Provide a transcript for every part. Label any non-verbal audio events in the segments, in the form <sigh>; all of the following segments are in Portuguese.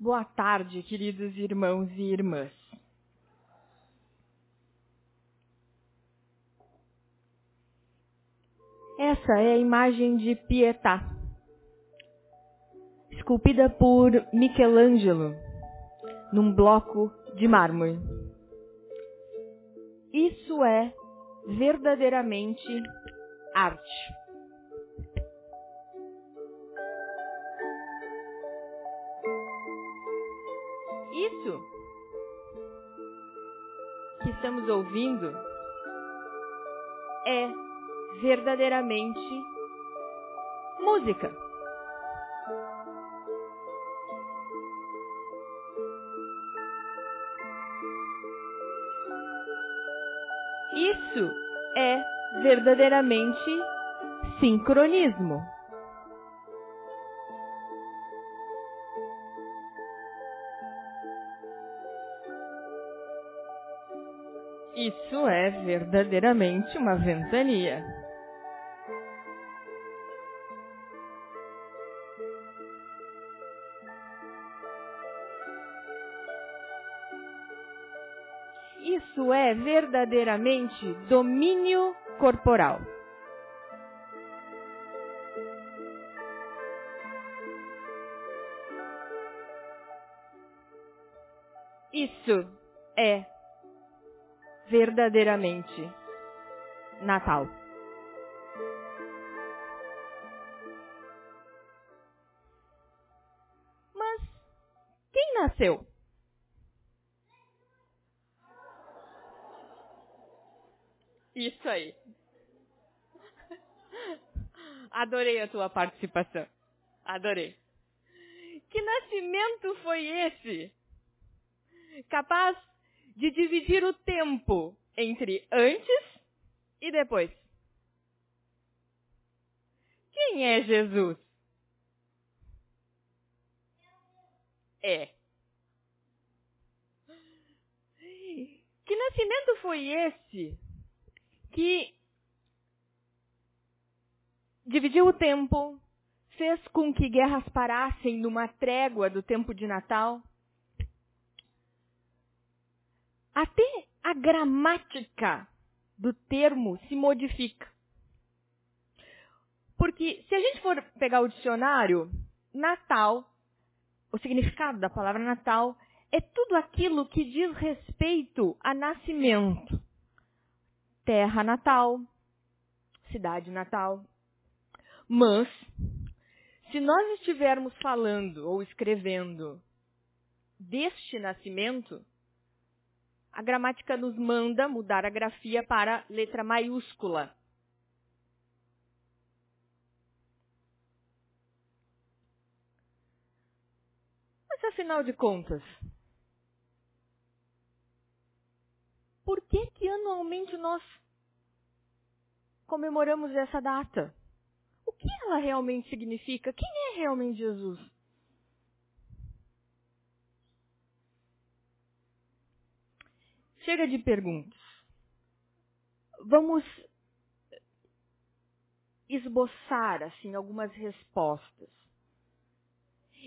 Boa tarde, queridos irmãos e irmãs. Essa é a imagem de Pietà, esculpida por Michelangelo num bloco de mármore. Isso é verdadeiramente arte. Estamos ouvindo é verdadeiramente música. Isso é verdadeiramente sincronismo. Isso é verdadeiramente uma ventania. Isso é verdadeiramente domínio corporal. Isso é verdadeiramente Natal. Mas quem nasceu? Isso aí. Adorei a tua participação. Adorei. Que nascimento foi esse? Capaz de dividir o tempo entre antes e depois. Quem é Jesus? É. Que nascimento foi esse que dividiu o tempo, fez com que guerras parassem numa trégua do tempo de Natal? Até a gramática do termo se modifica. Porque se a gente for pegar o dicionário, Natal, o significado da palavra Natal é tudo aquilo que diz respeito a nascimento. Terra natal, cidade natal. Mas, se nós estivermos falando ou escrevendo deste nascimento, a gramática nos manda mudar a grafia para letra maiúscula. Mas afinal de contas, por que que anualmente nós comemoramos essa data? O que ela realmente significa? Quem é realmente Jesus? Chega de perguntas. Vamos esboçar assim algumas respostas.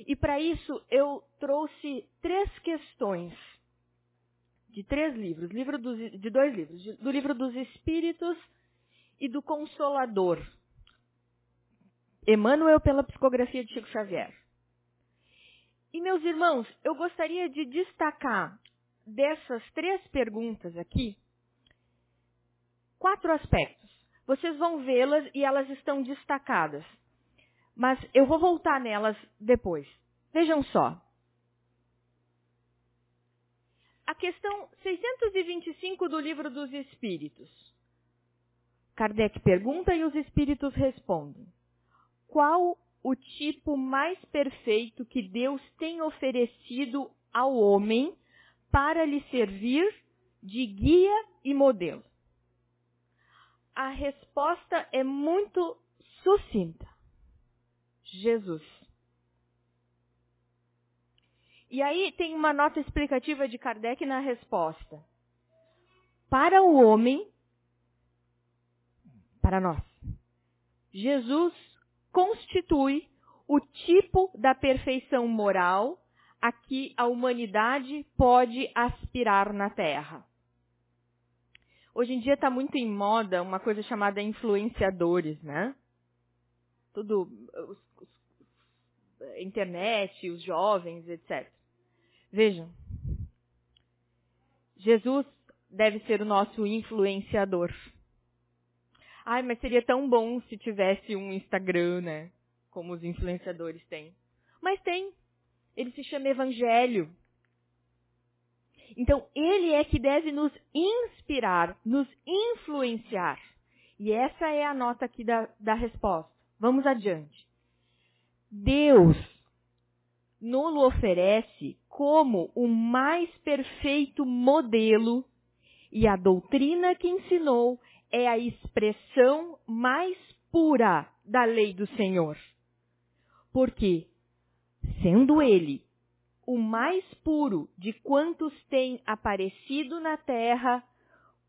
E para isso eu trouxe três questões de três livros, livro dos, de dois livros, de, do livro dos Espíritos e do Consolador. Emmanuel pela psicografia de Chico Xavier. E meus irmãos, eu gostaria de destacar dessas três perguntas aqui quatro aspectos. Vocês vão vê-las e elas estão destacadas. Mas eu vou voltar nelas depois. Vejam só. A questão 625 do Livro dos Espíritos. Kardec pergunta e os espíritos respondem. Qual o tipo mais perfeito que Deus tem oferecido ao homem para lhe servir de guia e modelo? A resposta é muito sucinta. Jesus. E aí tem uma nota explicativa de Kardec na resposta. Para o homem, para nós, Jesus constitui o tipo da perfeição moral a que a humanidade pode aspirar na Terra. Hoje em dia está muito em moda uma coisa chamada influenciadores, né? Tudo, os, os, internet, os jovens, etc. Vejam, Jesus deve ser o nosso influenciador. Ai, mas seria tão bom se tivesse um Instagram, né? Como os influenciadores têm. Mas tem. Ele se chama Evangelho. Então, ele é que deve nos inspirar, nos influenciar. E essa é a nota aqui da, da resposta. Vamos adiante. Deus nos oferece como o mais perfeito modelo e a doutrina que ensinou é a expressão mais pura da lei do Senhor. Porque, sendo ele o mais puro de quantos têm aparecido na terra,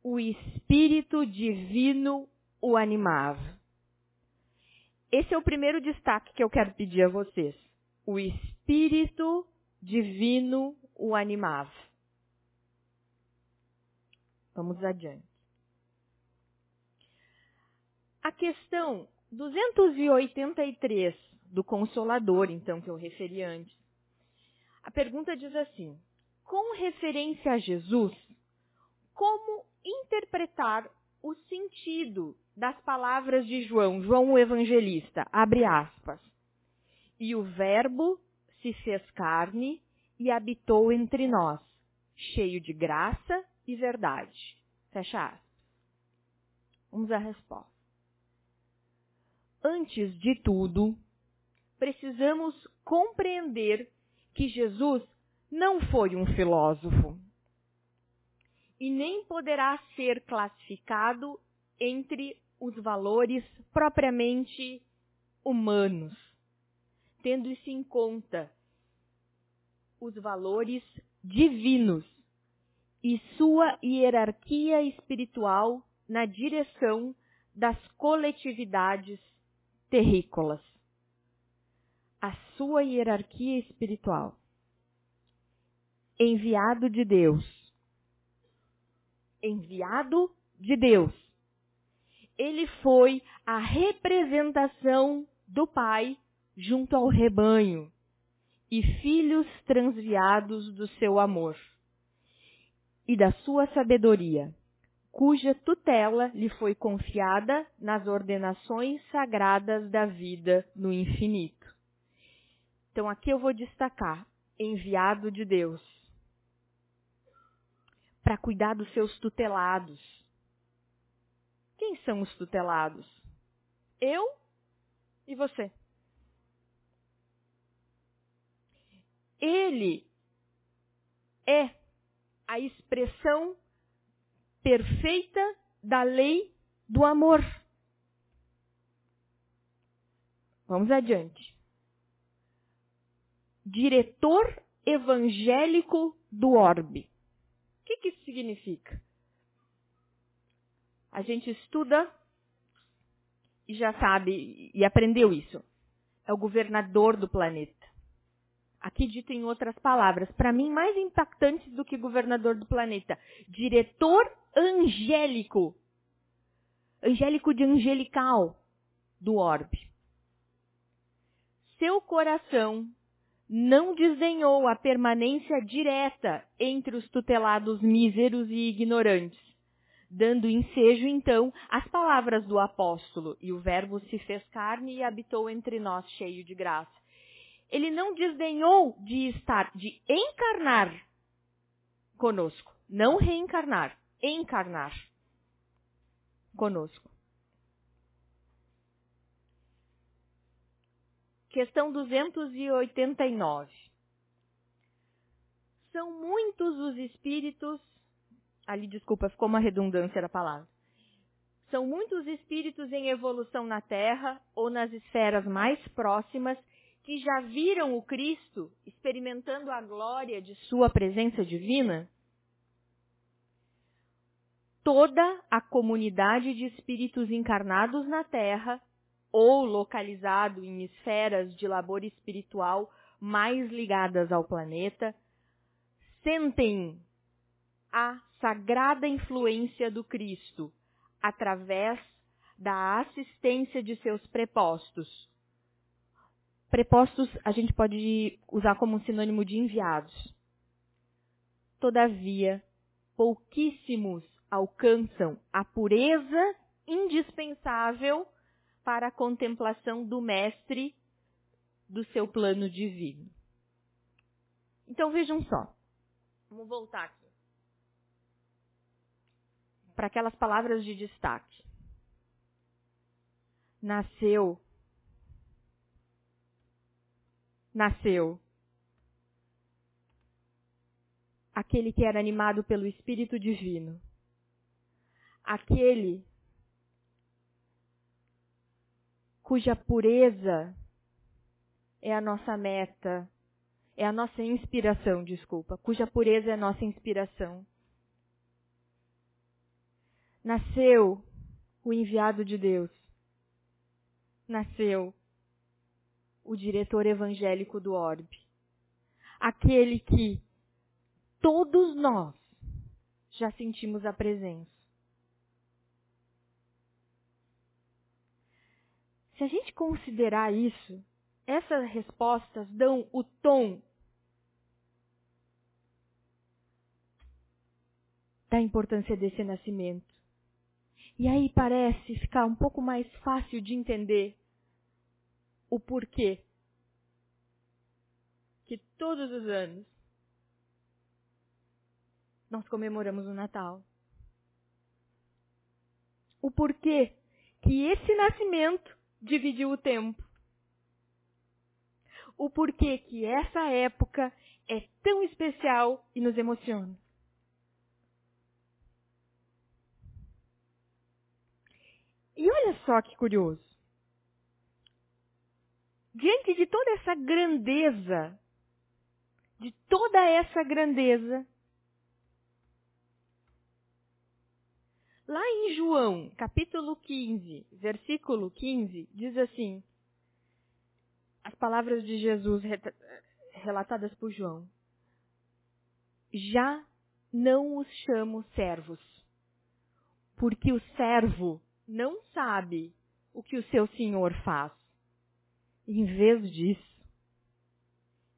o Espírito Divino o animava. Esse é o primeiro destaque que eu quero pedir a vocês. O Espírito Divino o animava. Vamos adiante. A questão 283 do Consolador, então, que eu referi antes. A pergunta diz assim: com referência a Jesus, como interpretar o sentido das palavras de João, João o Evangelista, abre aspas. E o Verbo se fez carne e habitou entre nós, cheio de graça e verdade. Fecha aspas. Vamos à resposta. Antes de tudo, precisamos compreender que Jesus não foi um filósofo e nem poderá ser classificado entre os valores propriamente humanos, tendo isso em conta os valores divinos e sua hierarquia espiritual na direção das coletividades terrícolas. A sua hierarquia espiritual. Enviado de Deus. Enviado de Deus. Ele foi a representação do Pai junto ao rebanho e filhos transviados do seu amor e da sua sabedoria, cuja tutela lhe foi confiada nas ordenações sagradas da vida no infinito. Então aqui eu vou destacar enviado de Deus para cuidar dos seus tutelados. Quem são os tutelados? Eu e você. Ele é a expressão perfeita da lei do amor. Vamos adiante. Diretor evangélico do orbe. O que, que isso significa? A gente estuda e já sabe e aprendeu isso. É o governador do planeta. Aqui dito em outras palavras, para mim mais impactantes do que governador do planeta, diretor angélico, angélico de angelical do orbe. Seu coração não desdenhou a permanência direta entre os tutelados míseros e ignorantes, dando ensejo então às palavras do apóstolo, e o verbo se fez carne e habitou entre nós cheio de graça ele não desdenhou de estar, de encarnar conosco. Não reencarnar, encarnar conosco. Questão 289. São muitos os espíritos. Ali, desculpa, ficou uma redundância da palavra. São muitos espíritos em evolução na Terra ou nas esferas mais próximas que já viram o Cristo experimentando a glória de sua presença divina? Toda a comunidade de espíritos encarnados na Terra ou localizado em esferas de labor espiritual mais ligadas ao planeta, sentem a sagrada influência do Cristo através da assistência de seus prepostos. Prepostos a gente pode usar como um sinônimo de enviados. Todavia, pouquíssimos alcançam a pureza indispensável para a contemplação do Mestre do seu plano divino. Então vejam só. Vamos voltar aqui. Para aquelas palavras de destaque. Nasceu. Nasceu. Aquele que era animado pelo Espírito Divino. Aquele cuja pureza é a nossa meta, é a nossa inspiração, desculpa, cuja pureza é a nossa inspiração. Nasceu o enviado de Deus. Nasceu o diretor evangélico do Orbe. Aquele que todos nós já sentimos a presença. Se a gente considerar isso, essas respostas dão o tom da importância desse nascimento. E aí parece ficar um pouco mais fácil de entender o porquê que todos os anos nós comemoramos o Natal. O porquê que esse nascimento dividiu o tempo o porquê que essa época é tão especial e nos emociona. E olha só que curioso. Diante de toda essa grandeza, de toda essa grandeza, lá em João, capítulo 15, versículo 15, diz assim: as palavras de Jesus relatadas por João. Já não os chamo servos, porque o servo não sabe o que o seu senhor faz. Em vez disso,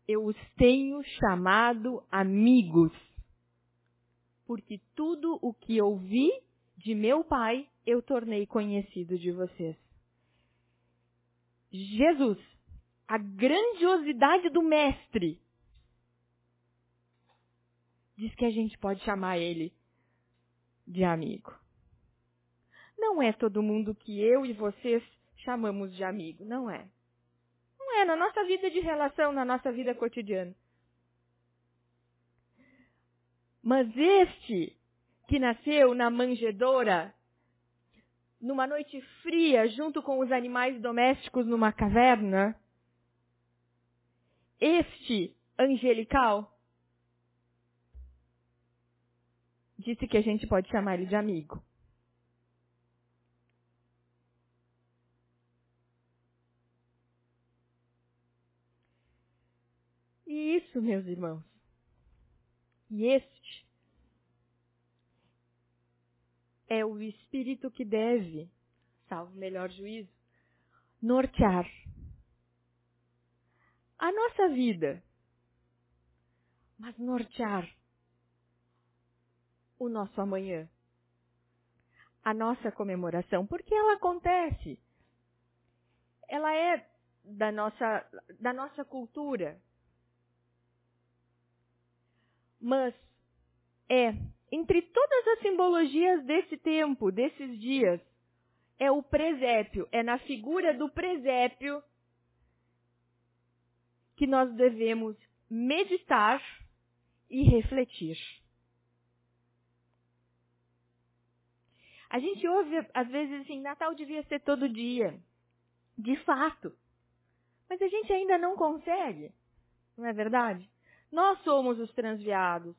eu os tenho chamado amigos, porque tudo o que ouvi de meu Pai eu tornei conhecido de vocês. Jesus a grandiosidade do mestre, diz que a gente pode chamar ele de amigo. Não é todo mundo que eu e vocês chamamos de amigo, não é. Não é na nossa vida de relação, na nossa vida cotidiana. Mas este que nasceu na manjedoura, numa noite fria, junto com os animais domésticos numa caverna, este angelical disse que a gente pode chamar ele de amigo. E isso, meus irmãos, e este é o espírito que deve, salvo melhor juízo, nortear a nossa vida, mas nortear o nosso amanhã, a nossa comemoração, porque ela acontece. Ela é da nossa, da nossa cultura. Mas é, entre todas as simbologias desse tempo, desses dias, é o presépio, é na figura do presépio que nós devemos meditar e refletir. A gente ouve, às vezes, assim, Natal devia ser todo dia. De fato. Mas a gente ainda não consegue. Não é verdade? Nós somos os transviados.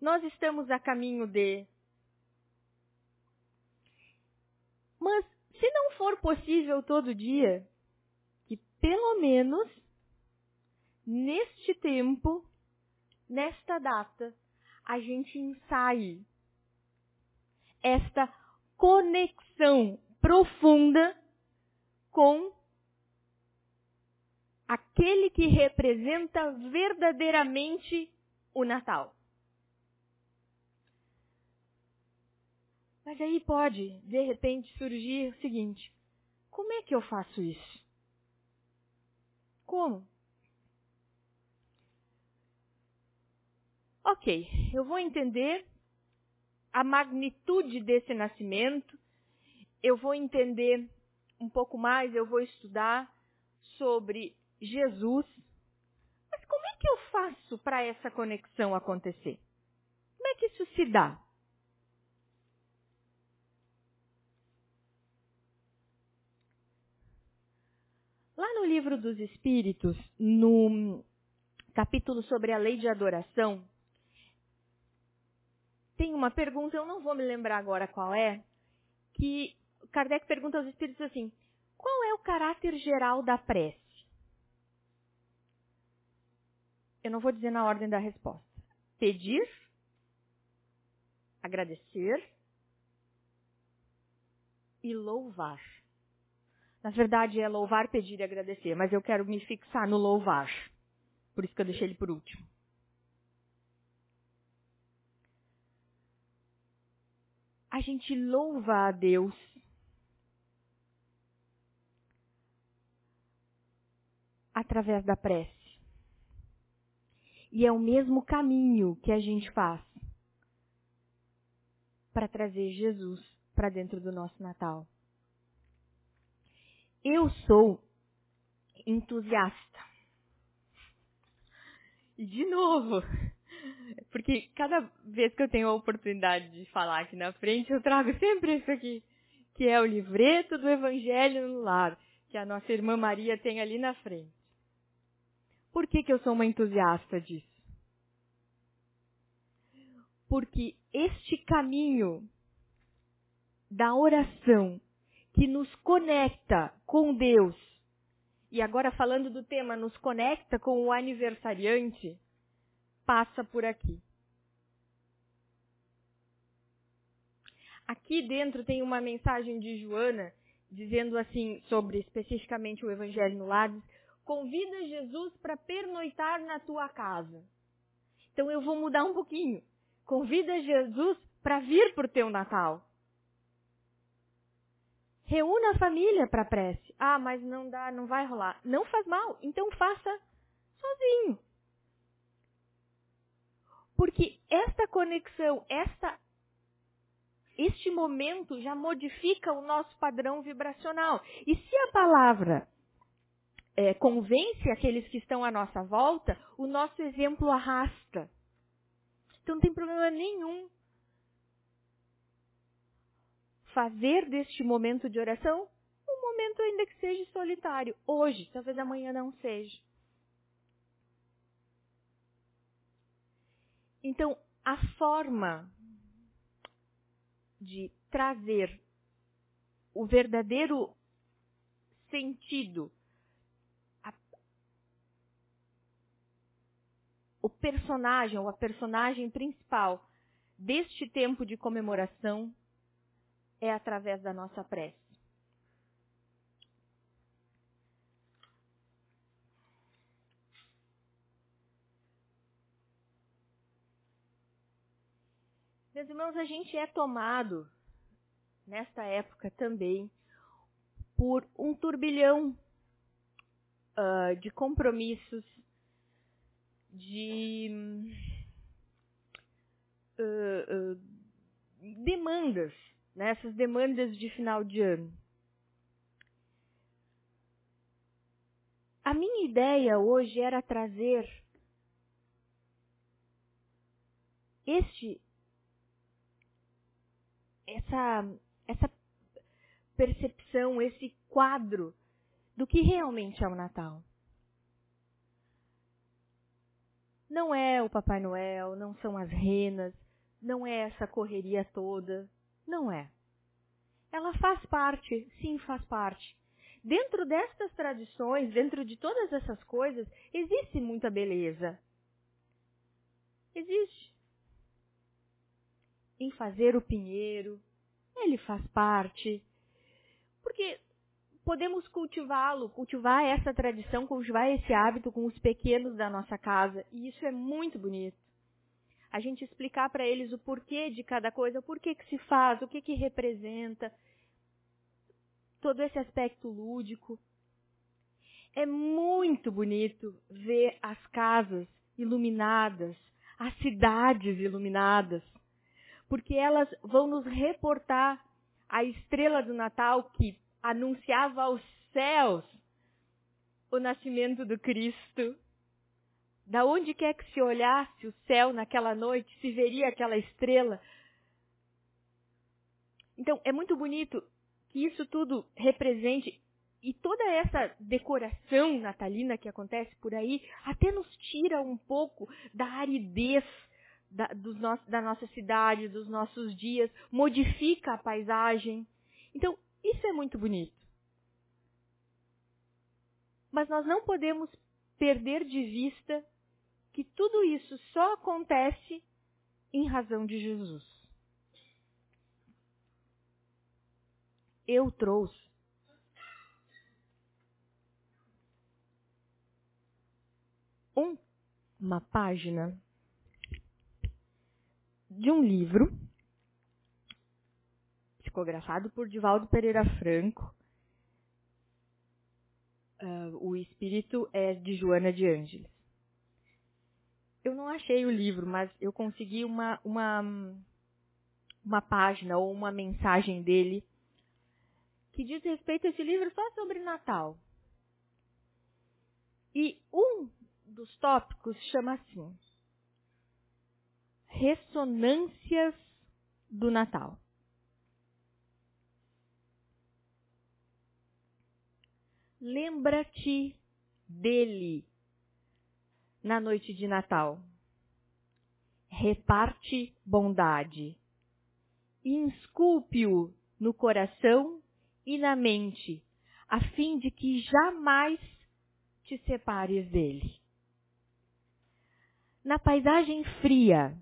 Nós estamos a caminho de. Mas, se não for possível todo dia, pelo menos neste tempo, nesta data, a gente ensaie esta conexão profunda com aquele que representa verdadeiramente o Natal. Mas aí pode, de repente, surgir o seguinte: como é que eu faço isso? Como? Ok, eu vou entender a magnitude desse nascimento, eu vou entender um pouco mais, eu vou estudar sobre Jesus. Mas como é que eu faço para essa conexão acontecer? Como é que isso se dá? Lá no livro dos Espíritos, no capítulo sobre a lei de adoração, tem uma pergunta, eu não vou me lembrar agora qual é, que Kardec pergunta aos espíritos assim: qual é o caráter geral da prece? Eu não vou dizer na ordem da resposta. Pedir, agradecer e louvar. Na verdade, é louvar, pedir e agradecer, mas eu quero me fixar no louvar. Por isso que eu deixei ele por último. a gente louva a Deus. Através da prece. E é o mesmo caminho que a gente faz para trazer Jesus para dentro do nosso Natal. Eu sou entusiasta. E de novo, <laughs> porque cada vez que eu tenho a oportunidade de falar aqui na frente, eu trago sempre isso aqui, que é o livreto do Evangelho no Lar, que a nossa irmã Maria tem ali na frente. Por que, que eu sou uma entusiasta disso? Porque este caminho da oração que nos conecta com Deus, e agora falando do tema, nos conecta com o aniversariante, passa por aqui. Aqui dentro tem uma mensagem de Joana dizendo assim sobre especificamente o Evangelho no Lar, convida Jesus para pernoitar na tua casa. Então eu vou mudar um pouquinho. Convida Jesus para vir para o teu Natal. Reúna a família para prece. Ah, mas não dá, não vai rolar. Não faz mal. Então faça sozinho. Porque esta conexão, esta este momento já modifica o nosso padrão vibracional. E se a palavra é, convence aqueles que estão à nossa volta, o nosso exemplo arrasta. Então não tem problema nenhum fazer deste momento de oração um momento ainda que seja solitário. Hoje, talvez amanhã não seja. Então, a forma de trazer o verdadeiro sentido, a, o personagem ou a personagem principal deste tempo de comemoração é através da nossa prece. Meus irmãos, a gente é tomado, nesta época também, por um turbilhão uh, de compromissos, de uh, uh, demandas, né? essas demandas de final de ano. A minha ideia hoje era trazer este essa, essa percepção, esse quadro do que realmente é o Natal. Não é o Papai Noel, não são as renas, não é essa correria toda. Não é. Ela faz parte, sim, faz parte dentro destas tradições, dentro de todas essas coisas, existe muita beleza. Existe. Em fazer o pinheiro, ele faz parte. Porque podemos cultivá-lo, cultivar essa tradição, cultivar esse hábito com os pequenos da nossa casa. E isso é muito bonito. A gente explicar para eles o porquê de cada coisa, o porquê que se faz, o que que representa, todo esse aspecto lúdico. É muito bonito ver as casas iluminadas, as cidades iluminadas, porque elas vão nos reportar a estrela do Natal que anunciava aos céus o nascimento do Cristo. Da onde quer que se olhasse o céu naquela noite, se veria aquela estrela. Então, é muito bonito que isso tudo represente e toda essa decoração natalina que acontece por aí até nos tira um pouco da aridez da, no, da nossa cidade, dos nossos dias, modifica a paisagem. Então, isso é muito bonito. Mas nós não podemos perder de vista que tudo isso só acontece em razão de Jesus. Eu trouxe um, uma página de um livro psicografado por Divaldo Pereira Franco. Uh, o espírito é de Joana de Ângeles. Eu não achei o livro, mas eu consegui uma, uma, uma página ou uma mensagem dele que diz respeito a esse livro só sobre Natal. E um dos tópicos chama assim: Ressonâncias do Natal. Lembra-te dele na noite de Natal. Reparte bondade. Insculpe-o no coração e na mente, a fim de que jamais te separes dele. Na paisagem fria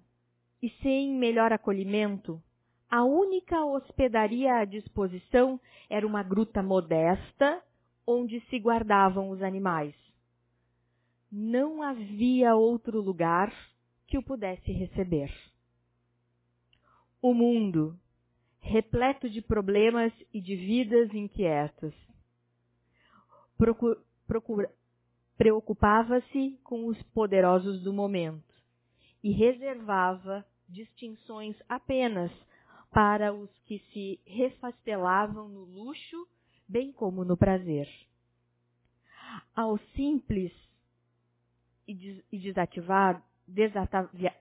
e sem melhor acolhimento, a única hospedaria à disposição era uma gruta modesta onde se guardavam os animais. Não havia outro lugar que o pudesse receber. O mundo, repleto de problemas e de vidas inquietas, preocupava-se com os poderosos do momento e reservava distinções apenas para os que se refastelavam no luxo bem como no prazer. Aos simples e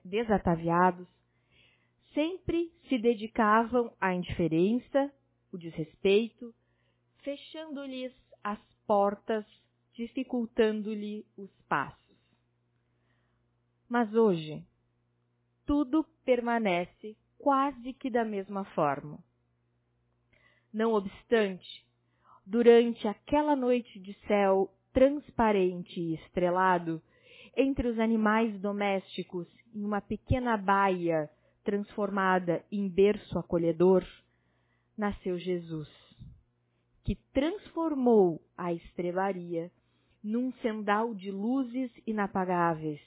desataviados, sempre se dedicavam à indiferença, o desrespeito, fechando-lhes as portas, dificultando-lhe os passos. Mas hoje, tudo permanece quase que da mesma forma. Não obstante, durante aquela noite de céu transparente e estrelado, entre os animais domésticos, em uma pequena baia transformada em berço acolhedor, nasceu Jesus, que transformou a estrelaria num sendal de luzes inapagáveis,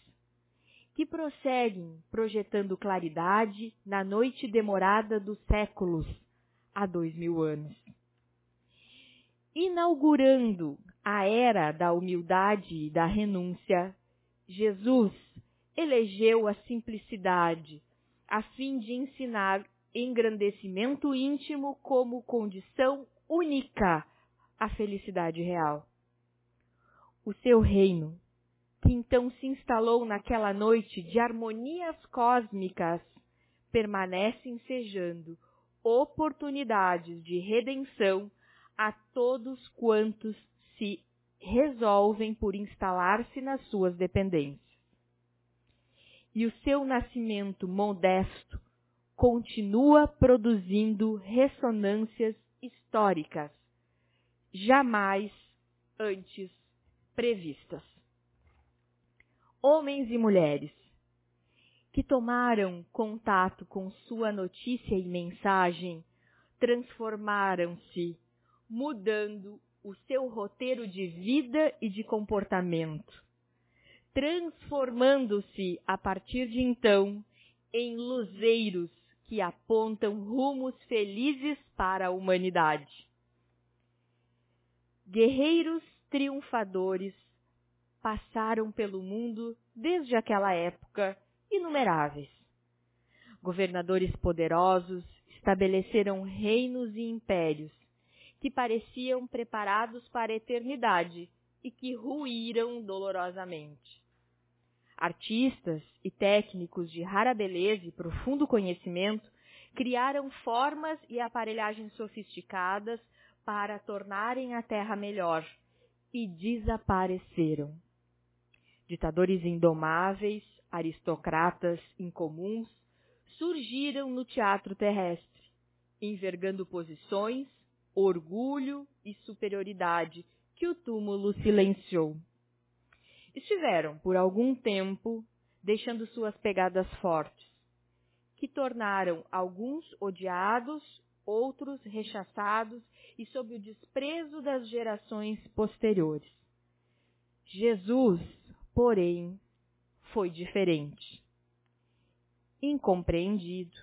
que prosseguem projetando claridade na noite demorada dos séculos, há dois mil anos. Inaugurando a era da humildade e da renúncia, Jesus elegeu a simplicidade a fim de ensinar engrandecimento íntimo como condição única à felicidade real. O seu reino, que então se instalou naquela noite de harmonias cósmicas, permanece ensejando oportunidades de redenção a todos quantos se resolvem por instalar-se nas suas dependências. E o seu nascimento modesto continua produzindo ressonâncias históricas, jamais antes previstas. Homens e mulheres que tomaram contato com sua notícia e mensagem transformaram-se, mudando o seu roteiro de vida e de comportamento, transformando-se a partir de então em luzeiros que apontam rumos felizes para a humanidade. Guerreiros triunfadores passaram pelo mundo desde aquela época inumeráveis. Governadores poderosos estabeleceram reinos e impérios que pareciam preparados para a eternidade e que ruíram dolorosamente. Artistas e técnicos de rara beleza e profundo conhecimento criaram formas e aparelhagens sofisticadas para tornarem a terra melhor e desapareceram. Ditadores indomáveis, aristocratas incomuns, surgiram no teatro terrestre, envergando posições, orgulho e superioridade que o túmulo silenciou. Estiveram por algum tempo deixando suas pegadas fortes, que tornaram alguns odiados, outros rechaçados e sob o desprezo das gerações posteriores. Jesus, porém, foi diferente. Incompreendido,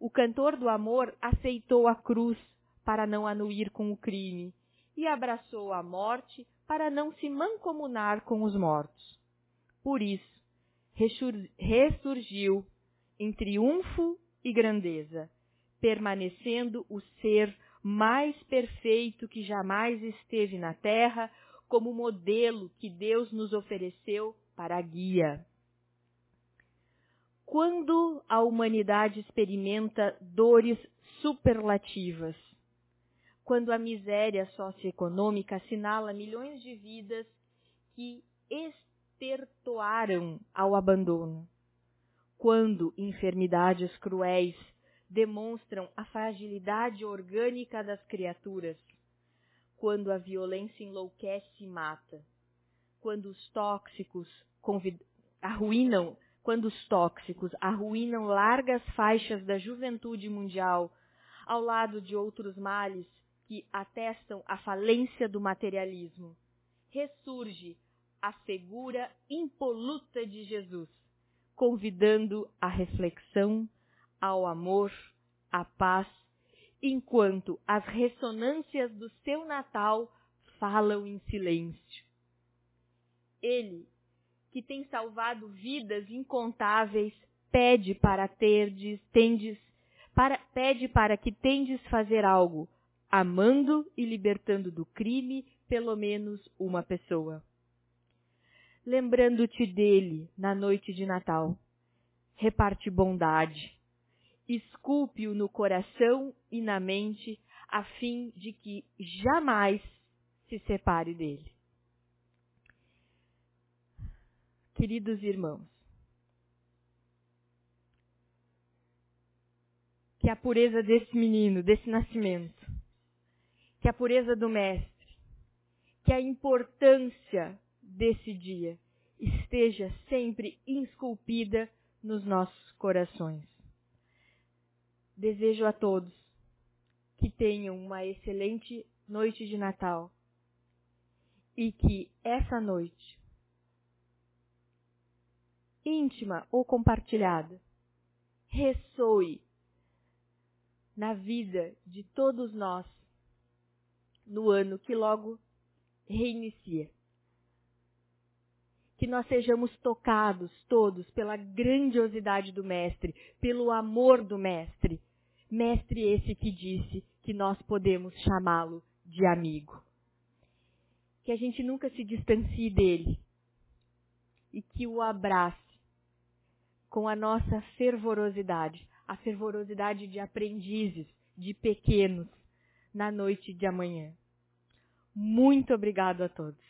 o cantor do amor aceitou a cruz para não anuir com o crime e abraçou a morte para não se mancomunar com os mortos. Por isso, ressurgiu em triunfo e grandeza, permanecendo o ser mais perfeito que jamais esteve na terra, como modelo que Deus nos ofereceu para guia. Quando a humanidade experimenta dores superlativas, quando a miséria socioeconômica assinala milhões de vidas que estertoaram ao abandono, quando enfermidades cruéis demonstram a fragilidade orgânica das criaturas, quando a violência enlouquece e mata, quando os tóxicos arruinam, quando os tóxicos arruinam largas faixas da juventude mundial, ao lado de outros males que atestam a falência do materialismo, ressurge a figura impoluta de Jesus, convidando à reflexão, ao amor, à paz, enquanto as ressonâncias do seu Natal falam em silêncio. Ele, que tem salvado vidas incontáveis, pede para terdes, tendes, para, pede para que tendes fazer algo, amando e libertando do crime pelo menos uma pessoa. Lembrando-te dele na noite de Natal, reparte bondade, esculpe-o no coração e na mente, a fim de que jamais se separe dele. Queridos irmãos, que a pureza desse menino, desse nascimento, que a pureza do Mestre, que a importância desse dia esteja sempre esculpida nos nossos corações. Desejo a todos que tenham uma excelente noite de Natal e que essa noite, íntima ou compartilhada, ressoe na vida de todos nós no ano que logo reinicia. Que nós sejamos tocados todos pela grandiosidade do Mestre, pelo amor do Mestre mestre esse que disse que nós podemos chamá-lo de amigo. Que a gente nunca se distancie dele e que o abrace com a nossa fervorosidade, a fervorosidade de aprendizes, de pequenos, na noite de amanhã. Muito obrigado a todos.